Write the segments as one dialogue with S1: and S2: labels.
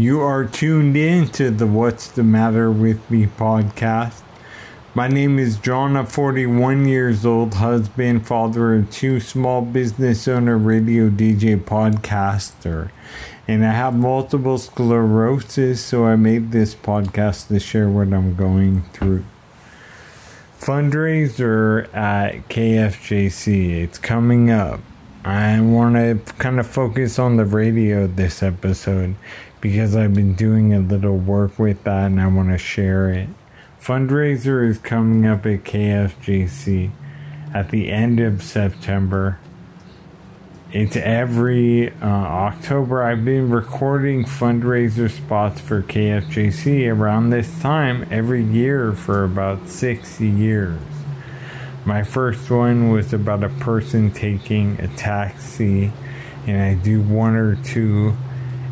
S1: You are tuned in to the What's the Matter with Me podcast. My name is John, a 41 years old husband, father of two small business owner, radio DJ, podcaster. And I have multiple sclerosis, so I made this podcast to share what I'm going through. Fundraiser at KFJC, it's coming up. I want to kind of focus on the radio this episode because I've been doing a little work with that and I want to share it. Fundraiser is coming up at KFJC at the end of September. It's every uh, October. I've been recording fundraiser spots for KFJC around this time every year for about six years. My first one was about a person taking a taxi, and I do one or two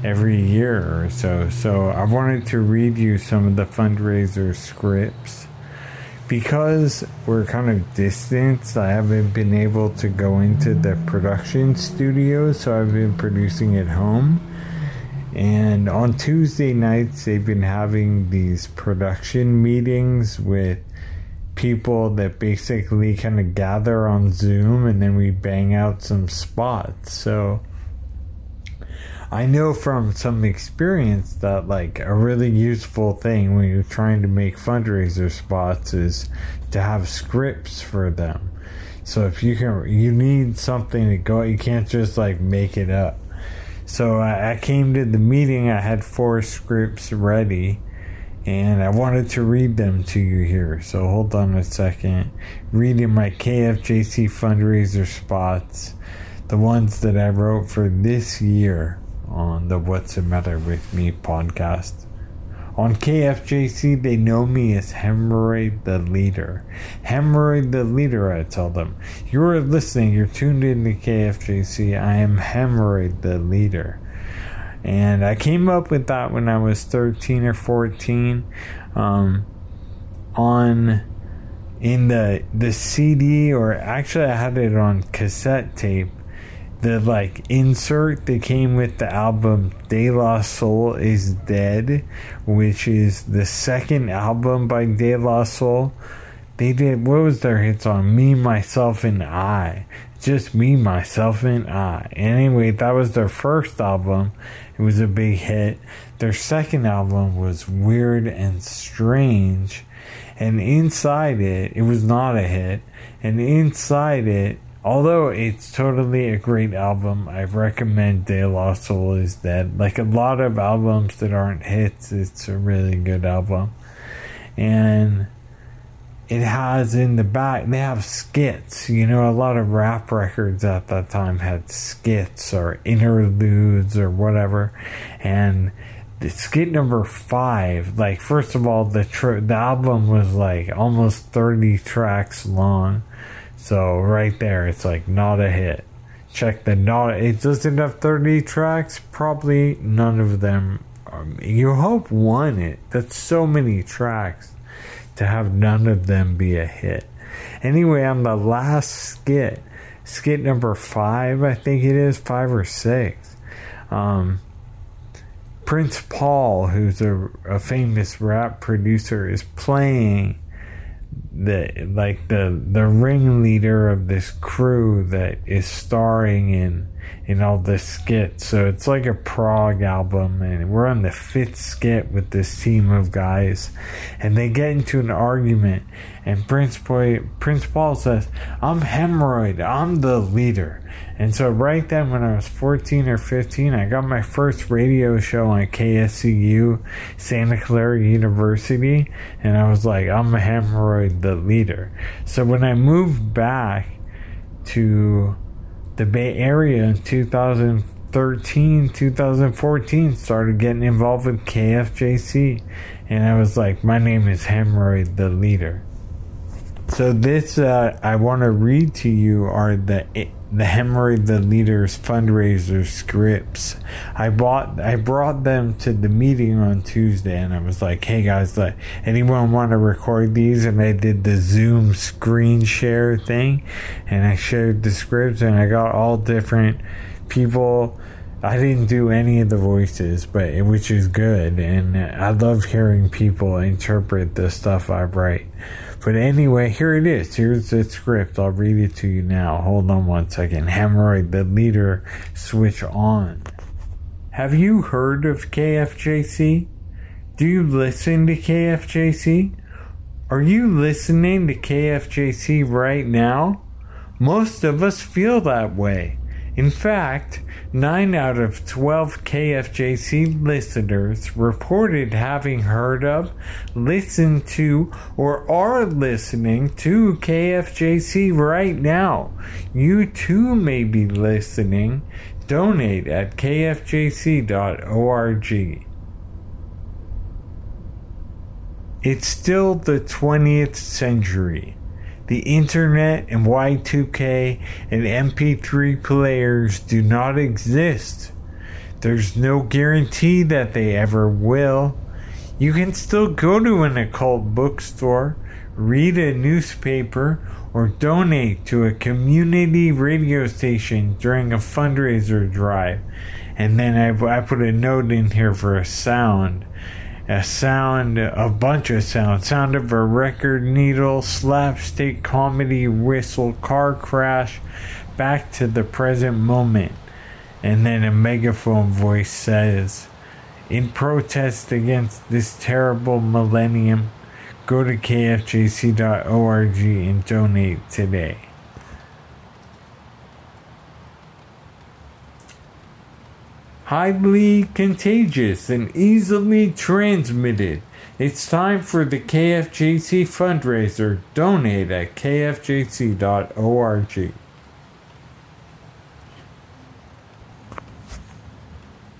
S1: every year or so. So I wanted to read you some of the fundraiser scripts. Because we're kind of distant, I haven't been able to go into the production studio, so I've been producing at home. And on Tuesday nights, they've been having these production meetings with people that basically kind of gather on Zoom and then we bang out some spots. So I know from some experience that like a really useful thing when you're trying to make fundraiser spots is to have scripts for them. So if you can, you need something to go. You can't just like make it up. So I, I came to the meeting. I had four scripts ready and I wanted to read them to you here. So hold on a second. Reading my KFJC fundraiser spots, the ones that I wrote for this year on the What's the Matter with Me podcast. On KFJC, they know me as Hemorrhoid the Leader. Hemorrhoid the Leader, I tell them. You're listening, you're tuned in to KFJC. I am Hemorrhoid the Leader. And I came up with that when I was 13 or 14. Um, on in the the CD or actually I had it on cassette tape the like insert that came with the album De La Soul is Dead, which is the second album by De La Soul. They did what was their hit song? Me, Myself, and I. Just me, myself, and I. Anyway, that was their first album. It was a big hit. Their second album was Weird and Strange. And inside it, it was not a hit. And inside it, although it's totally a great album, I recommend De La Soul is Dead. Like a lot of albums that aren't hits, it's a really good album. And it has in the back, they have skits. You know, a lot of rap records at that time had skits or interludes or whatever. And the skit number five, like, first of all, the, tr- the album was like almost 30 tracks long. So, right there, it's like not a hit. Check the not, it doesn't have 30 tracks. Probably none of them. Um, you hope one it. That's so many tracks to have none of them be a hit. Anyway, on the last skit, skit number five, I think it is five or six. Um, Prince Paul, who's a, a famous rap producer, is playing the like the the ringleader of this crew that is starring in in all the skits. So it's like a prog album, and we're on the fifth skit with this team of guys, and they get into an argument, and Prince Boy Prince Paul says, "I'm hemorrhoid. I'm the leader." And so right then, when I was 14 or 15, I got my first radio show on KSCU, Santa Clara University, and I was like, I'm a hemorrhoid, the leader. So when I moved back to the Bay Area in 2013, 2014, started getting involved with KFJC, and I was like, my name is Hemorrhoid, the leader. So this uh, I want to read to you are the the hemorrhoid the leaders fundraiser scripts. I bought I brought them to the meeting on Tuesday and I was like, hey guys, like anyone want to record these? And I did the Zoom screen share thing and I shared the scripts and I got all different people I didn't do any of the voices, but which is good, and I love hearing people interpret the stuff I write. But anyway, here it is. Here's the script. I'll read it to you now. Hold on one second. Hemorrhoid, the leader, switch on. Have you heard of KFJC? Do you listen to KFJC? Are you listening to KFJC right now? Most of us feel that way. In fact, 9 out of 12 KFJC listeners reported having heard of, listened to, or are listening to KFJC right now. You too may be listening. Donate at kfjc.org. It's still the 20th century the internet and Y2K and MP3 players do not exist. There's no guarantee that they ever will. You can still go to an occult bookstore, read a newspaper, or donate to a community radio station during a fundraiser drive. And then I, I put a note in here for a sound a sound, a bunch of sound. Sound of a record needle, slapstick comedy whistle, car crash, back to the present moment. And then a megaphone voice says, In protest against this terrible millennium, go to kfjc.org and donate today. Highly contagious and easily transmitted. It's time for the KFJC fundraiser. Donate at kfjc.org.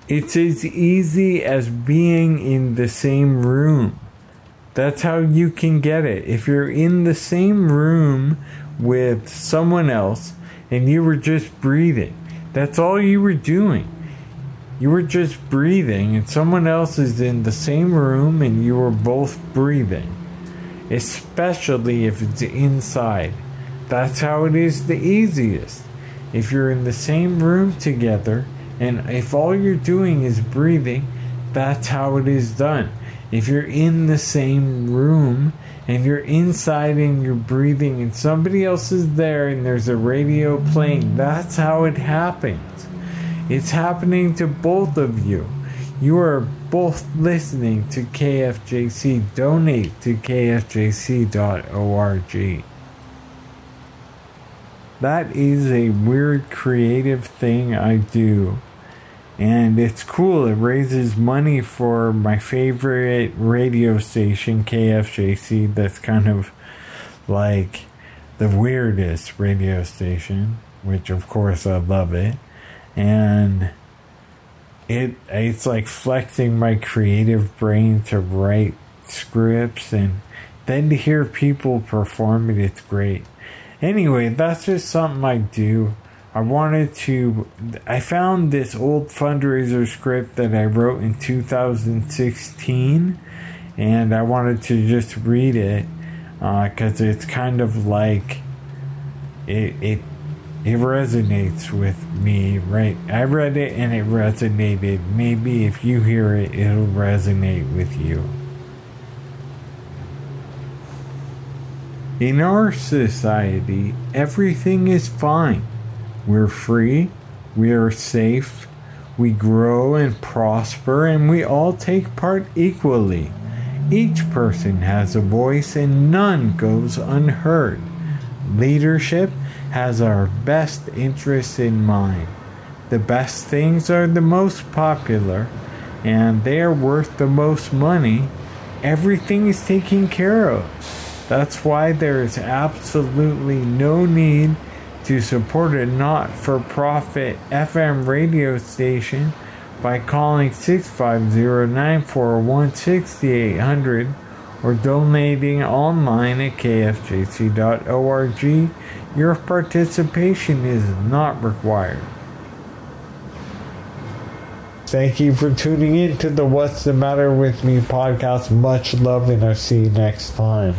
S1: It's as easy as being in the same room. That's how you can get it. If you're in the same room with someone else and you were just breathing, that's all you were doing you were just breathing, and someone else is in the same room and you were both breathing. Especially if it's inside. That's how it is the easiest. If you're in the same room together, and if all you're doing is breathing, that's how it is done. If you're in the same room and you're inside and you're breathing, and somebody else is there and there's a radio playing, that's how it happens. It's happening to both of you. You are both listening to KFJC. Donate to kfjc.org. That is a weird creative thing I do. And it's cool. It raises money for my favorite radio station, KFJC, that's kind of like the weirdest radio station, which of course I love it and it it's like flexing my creative brain to write scripts and then to hear people perform it it's great. Anyway that's just something i do. I wanted to i found this old fundraiser script that i wrote in 2016 and i wanted to just read it because uh, it's kind of like it, it it resonates with me, right? I read it and it resonated. Maybe if you hear it, it'll resonate with you. In our society, everything is fine. We're free, we are safe, we grow and prosper, and we all take part equally. Each person has a voice and none goes unheard. Leadership has our best interests in mind. The best things are the most popular, and they are worth the most money. Everything is taken care of. That's why there is absolutely no need to support a not for profit FM radio station by calling 650 941 6800 or donating online at kfjc.org your participation is not required. Thank you for tuning in to the What's the Matter with Me podcast. Much love, and I'll see you next time.